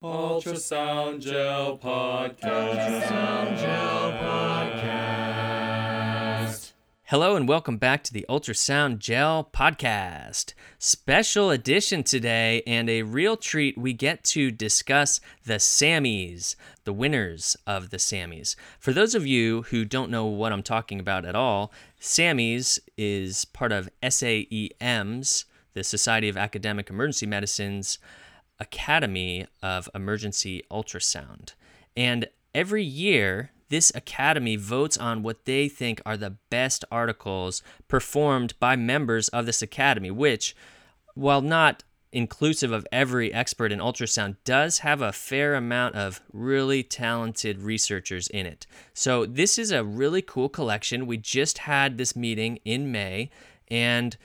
Ultrasound Gel Podcast. Ultrasound Gel Podcast. Hello and welcome back to the Ultrasound Gel Podcast. Special edition today, and a real treat. We get to discuss the Sammys, the winners of the Sammys. For those of you who don't know what I'm talking about at all, Sammys is part of SAEM's, the Society of Academic Emergency Medicine's Academy of Emergency Ultrasound. And every year, this academy votes on what they think are the best articles performed by members of this academy, which, while not inclusive of every expert in ultrasound, does have a fair amount of really talented researchers in it. So, this is a really cool collection. We just had this meeting in May, and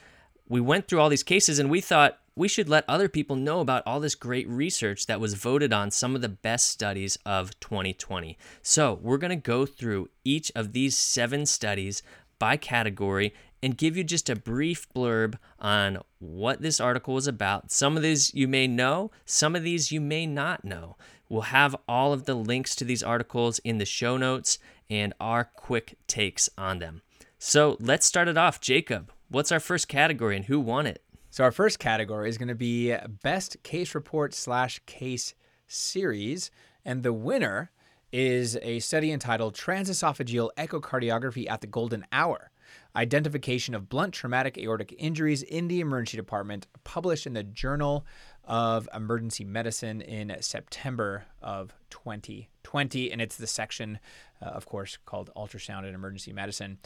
we went through all these cases, and we thought, we should let other people know about all this great research that was voted on some of the best studies of 2020. So, we're going to go through each of these seven studies by category and give you just a brief blurb on what this article is about. Some of these you may know, some of these you may not know. We'll have all of the links to these articles in the show notes and our quick takes on them. So, let's start it off. Jacob, what's our first category and who won it? So our first category is going to be best case report slash case series, and the winner is a study entitled Transesophageal Echocardiography at the Golden Hour. Identification of blunt traumatic aortic injuries in the emergency department, published in the Journal of Emergency Medicine in September of 2020. And it's the section, uh, of course, called Ultrasound in Emergency Medicine.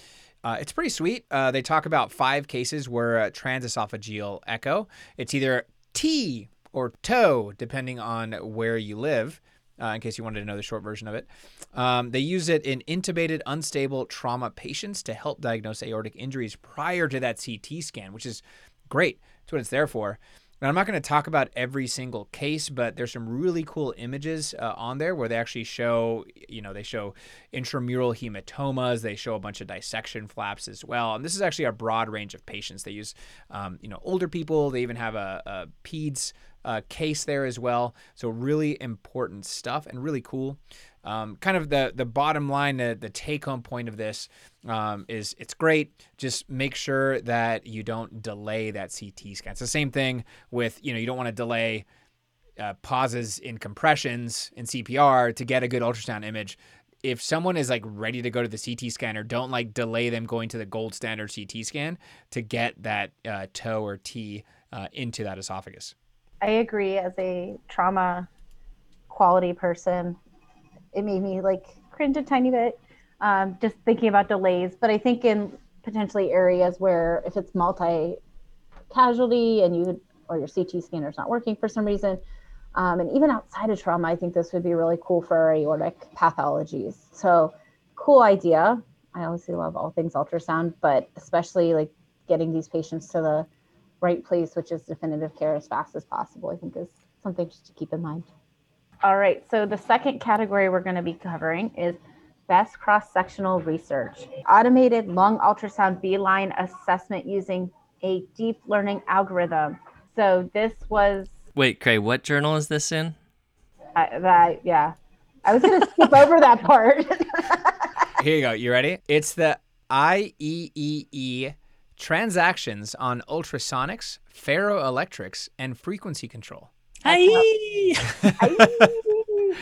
Uh, it's pretty sweet. Uh, they talk about five cases where uh, transesophageal echo. It's either TEE or TOE, depending on where you live. Uh, in case you wanted to know the short version of it. Um, they use it in intubated, unstable trauma patients to help diagnose aortic injuries prior to that CT scan, which is great. That's what it's there for. Now, I'm not going to talk about every single case, but there's some really cool images uh, on there where they actually show, you know, they show intramural hematomas. They show a bunch of dissection flaps as well. And this is actually a broad range of patients. They use, um, you know, older people. They even have a, a PEDS uh, case there as well. So really important stuff and really cool. Um, kind of the the bottom line, the, the take home point of this um, is it's great. Just make sure that you don't delay that CT scan. It's the same thing with you know you don't want to delay uh, pauses in compressions in CPR to get a good ultrasound image. If someone is like ready to go to the CT scanner, don't like delay them going to the gold standard CT scan to get that uh, toe or TEE uh, into that esophagus. I agree. As a trauma quality person, it made me like cringe a tiny bit um, just thinking about delays. But I think in potentially areas where if it's multi casualty and you or your CT scanner is not working for some reason, um, and even outside of trauma, I think this would be really cool for aortic pathologies. So cool idea. I obviously love all things ultrasound, but especially like getting these patients to the right place, which is definitive care as fast as possible, I think is something just to keep in mind. All right, so the second category we're going to be covering is best cross sectional research. Automated lung ultrasound B line assessment using a deep learning algorithm. So this was. Wait, Craig, what journal is this in? Uh, that, yeah. I was going to skip over that part. Here you go. You ready? It's the IEEE transactions on ultrasonics, ferroelectrics, and frequency control. Hi.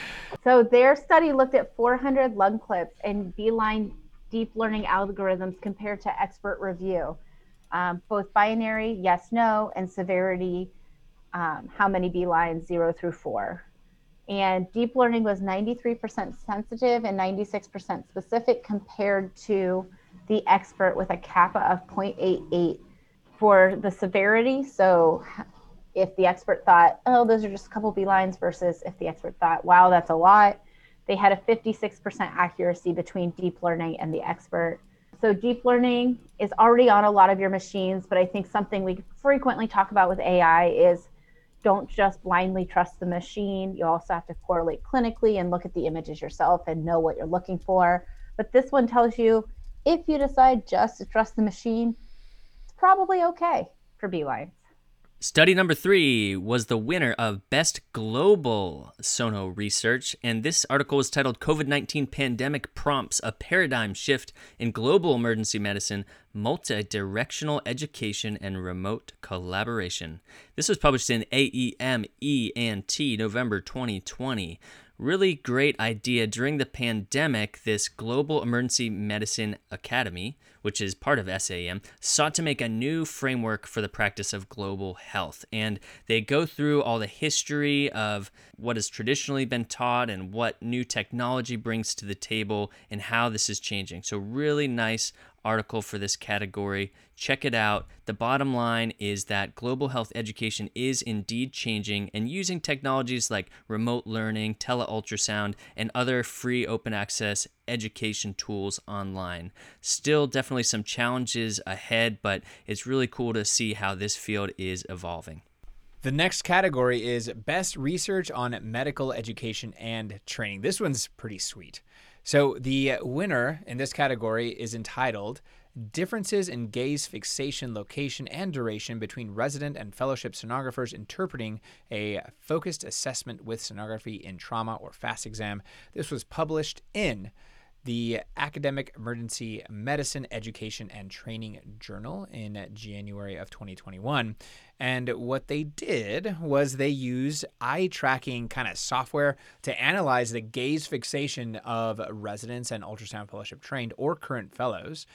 so their study looked at 400 lung clips and B-line deep learning algorithms compared to expert review, um, both binary, yes, no, and severity, um, how many B lines, zero through four. And deep learning was 93% sensitive and 96% specific compared to the expert with a kappa of 0.88 for the severity. So if the expert thought, oh, those are just a couple B lines, versus if the expert thought, wow, that's a lot, they had a 56% accuracy between deep learning and the expert. So, deep learning is already on a lot of your machines, but I think something we frequently talk about with AI is don't just blindly trust the machine. You also have to correlate clinically and look at the images yourself and know what you're looking for. But this one tells you if you decide just to trust the machine, it's probably okay for B lines. Study number three was the winner of Best Global Sono Research, and this article was titled COVID 19 Pandemic Prompts A Paradigm Shift in Global Emergency Medicine, Multidirectional Education, and Remote Collaboration. This was published in AEM E&T November 2020 really great idea during the pandemic. This Global Emergency Medicine Academy, which is part of SAM, sought to make a new framework for the practice of global health. And they go through all the history of what has traditionally been taught and what new technology brings to the table and how this is changing. So, really nice article for this category. Check it out. The bottom line is that global health education is indeed changing and using technologies like remote learning, teleultrasound, and other free open access education tools online. Still, definitely some challenges ahead, but it's really cool to see how this field is evolving. The next category is Best Research on Medical Education and Training. This one's pretty sweet. So the winner in this category is entitled Differences in Gaze Fixation Location and Duration Between Resident and Fellowship Sonographers Interpreting a Focused Assessment with Sonography in Trauma or FAST exam. This was published in the Academic Emergency Medicine Education and Training Journal in January of 2021. And what they did was they used eye tracking kind of software to analyze the gaze fixation of residents and ultrasound fellowship trained or current fellows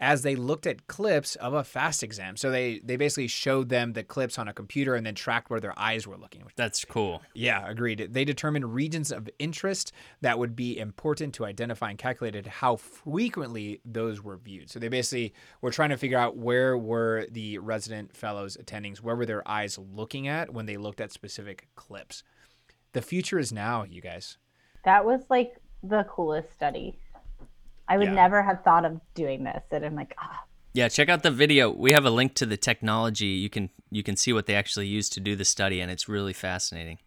as they looked at clips of a fast exam. So they they basically showed them the clips on a computer and then tracked where their eyes were looking. That's cool. Yeah, agreed. They determined regions of interest that would be important to identify and calculated how frequently those were viewed. So they basically were trying to figure out where were the resident fellows attendings, where were their eyes looking at when they looked at specific clips. The future is now, you guys. That was like the coolest study. I would Yeah. never have thought of doing this. And I'm like, ah, Yeah, check out the video. We have a link to the technology. You can you can see what they actually used to do the study and it's really fascinating.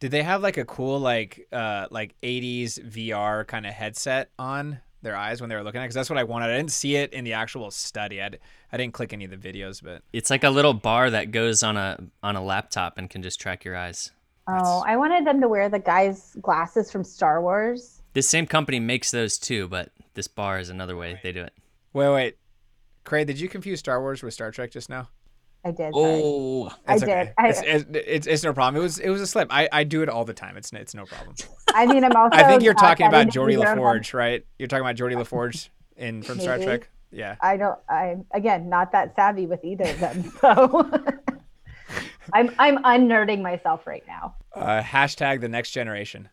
Did they have like a cool like uh like 80s VR kind of headset on their eyes when they were looking at? Because that's what I wanted. I didn't see it in the actual study. I, d- I didn't click any of the videos, but It's like a little bar that goes on a on a laptop and can just track your eyes. oh, I wanted them to wear the guy's glasses from Star Wars. This same company makes those too, but this bar is another way they do it. wait, wait. Craig, did you confuse Star Wars with Star Trek just now? I did. sorry. Oh, I It's did. I- It's, it's, it's, it's no problem. It was it was a slip. I, I do it all the time. It's it's no problem. I mean, I'm also. I think you're talking about to Geordi use their own- La Forge, right? You're talking about Geordi LaForge in from Star Trek. Yeah. I don't. I'm again not that savvy with either of them. So I'm I'm unnerding myself right now. Uh, hashtag the next generation.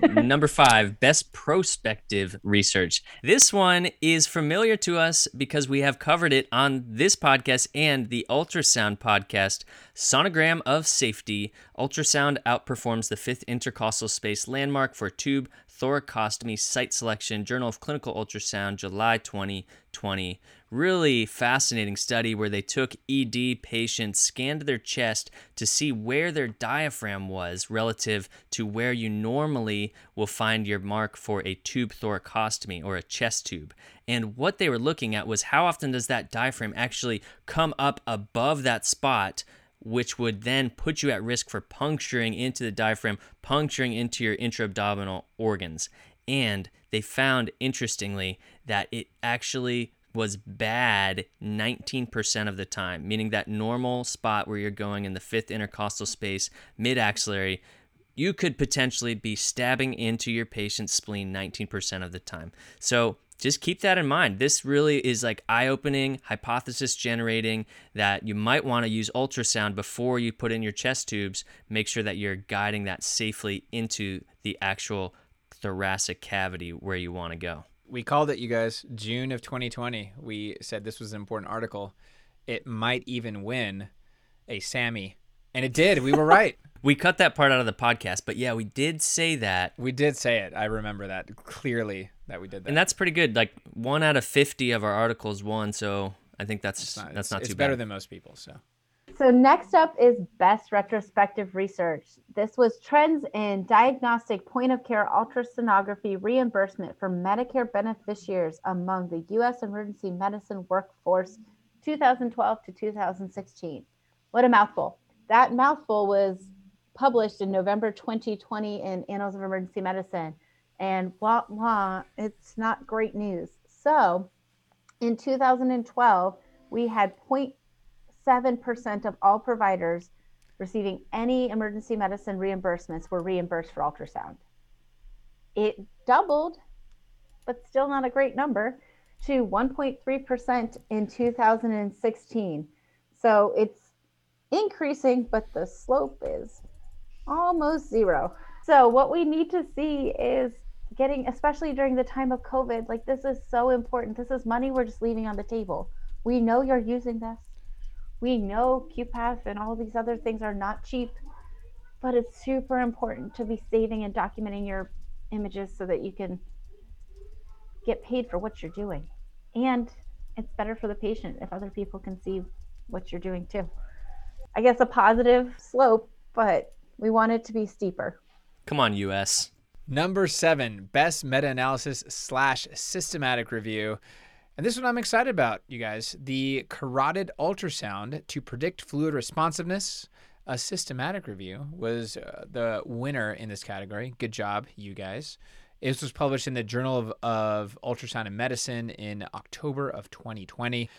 Number five, best prospective research. This one is familiar to us because we have covered it on this podcast and the ultrasound podcast. Sonogram of safety. Ultrasound outperforms the fifth intercostal space landmark for tube thoracostomy site selection. Journal of Clinical Ultrasound, July 2020. Really fascinating study where they took ED patients, scanned their chest to see where their diaphragm was relative to where you normally will find your mark for a tube thoracostomy or a chest tube. And what they were looking at was how often does that diaphragm actually come up above that spot which would then put you at risk for puncturing into the diaphragm, puncturing into your intra-abdominal organs. And they found, interestingly, that it actually was bad 19% of the time, meaning that normal spot where you're going in the fifth intercostal space, mid axillary, you could potentially be stabbing into your patient's spleen 19% of the time. So just keep that in mind. This really is like eye opening, hypothesis generating that you might want to use ultrasound before you put in your chest tubes. Make sure that you're guiding that safely into the actual thoracic cavity where you want to go. We called it, you guys, June of 2020. We said this was an important article. It might even win a Sammy. And it did. We were right. We cut that part out of the podcast, but yeah, we did say that. we did say it. I remember that clearly that we did that. And that's pretty good. Like one out of 50 of our articles won, so I think that's It's not- that's it's- not it's too better bad. than most people. So So next up is best retrospective research. This was trends in diagnostic point of care ultrasonography reimbursement for Medicare beneficiaries among the U.S. emergency medicine workforce 2012 to 2016. What a mouthful. that mouthful was published in November 2020 in Annals of Emergency Medicine. And blah, blah, it's not great news. So in 2012, we had 0.7% of all providers receiving any emergency medicine reimbursements were reimbursed for ultrasound. It doubled, but still not a great number, to 1.3% in 2016. So it's increasing, but the slope is almost zero. So what we need to see is getting, especially during the time of COVID, like this is so important. This is money we're just leaving on the table. We know you're using this. We know qpath and all these other things are not cheap, but it's super important to be saving and documenting your images so that you can get paid for what you're doing. And it's better for the patient if other people can see what you're doing too. I guess a positive slope, but we want it to be steeper. Come on, US. Number seven, best meta analysis slash systematic review. And this one I'm excited about, you guys. The carotid ultrasound to predict fluid responsiveness. A systematic review was uh, the winner in this category. Good job, you guys. This was published in the Journal of, of Ultrasound and Medicine in October of 2020.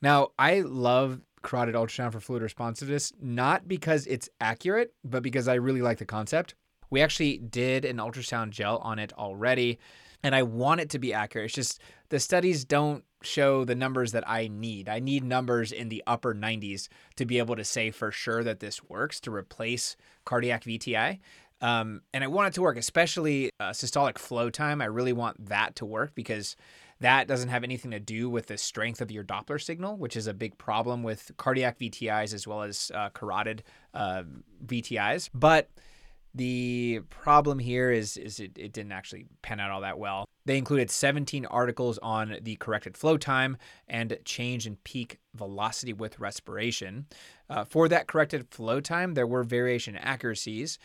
Now, I love carotid ultrasound for fluid responsiveness, not because it's accurate, but because I really like the concept. We actually did an ultrasound gel on it already, and I want it to be accurate. It's just the studies don't show the numbers that I need. I need numbers in the upper 90s to be able to say for sure that this works to replace cardiac VTI. Um, and I want it to work, especially uh, systolic flow time. I really want that to work because that doesn't have anything to do with the strength of your Doppler signal, which is a big problem with cardiac VTIs as well as uh, carotid uh, VTIs. But the problem here is, is it, it didn't actually pan out all that well. They included 17 articles on the corrected flow time and change in peak velocity with respiration. Uh, for that corrected flow time, there were variation accuracies.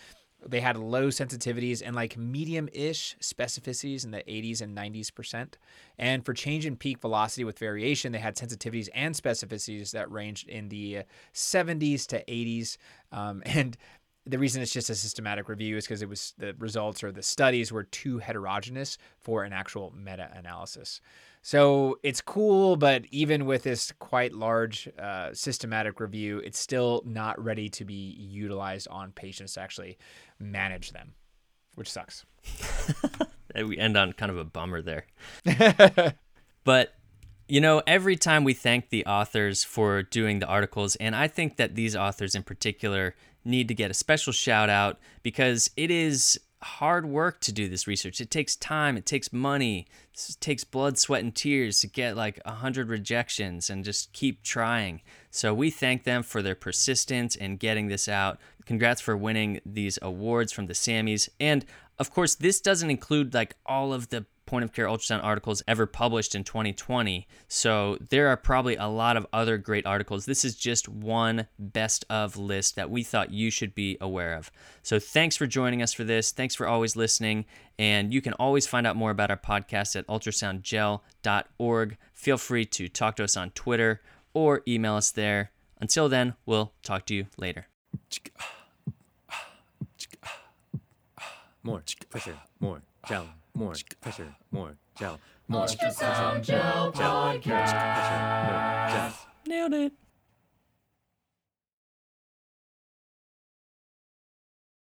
They had low sensitivities and like medium ish specificities in the 80s and 90s percent. And for change in peak velocity with variation, they had sensitivities and specificities that ranged in the 70s to 80s. Um, and the reason it's just a systematic review is because it was the results or the studies were too heterogeneous for an actual meta analysis. So it's cool, but even with this quite large uh, systematic review, it's still not ready to be utilized on patients to actually manage them, which sucks. we end on kind of a bummer there. but you know, every time we thank the authors for doing the articles, and I think that these authors in particular need to get a special shout out because it is hard work to do this research. It takes time, it takes money, it takes blood, sweat, and tears to get like a hundred rejections and just keep trying. So we thank them for their persistence in getting this out. Congrats for winning these awards from the Sammys. And of course, this doesn't include like all of the point of care ultrasound articles ever published in 2020. So there are probably a lot of other great articles. This is just one best of list that we thought you should be aware of. So thanks for joining us for this. Thanks for always listening. And you can always find out more about our podcast at ultrasoundgel.org. Feel free to talk to us on Twitter or email us there. Until then, we'll talk to you later. More pressure, more gel more. Pressure, ah. more. Gel, more. Pressure, gel. podcast. Nailed it.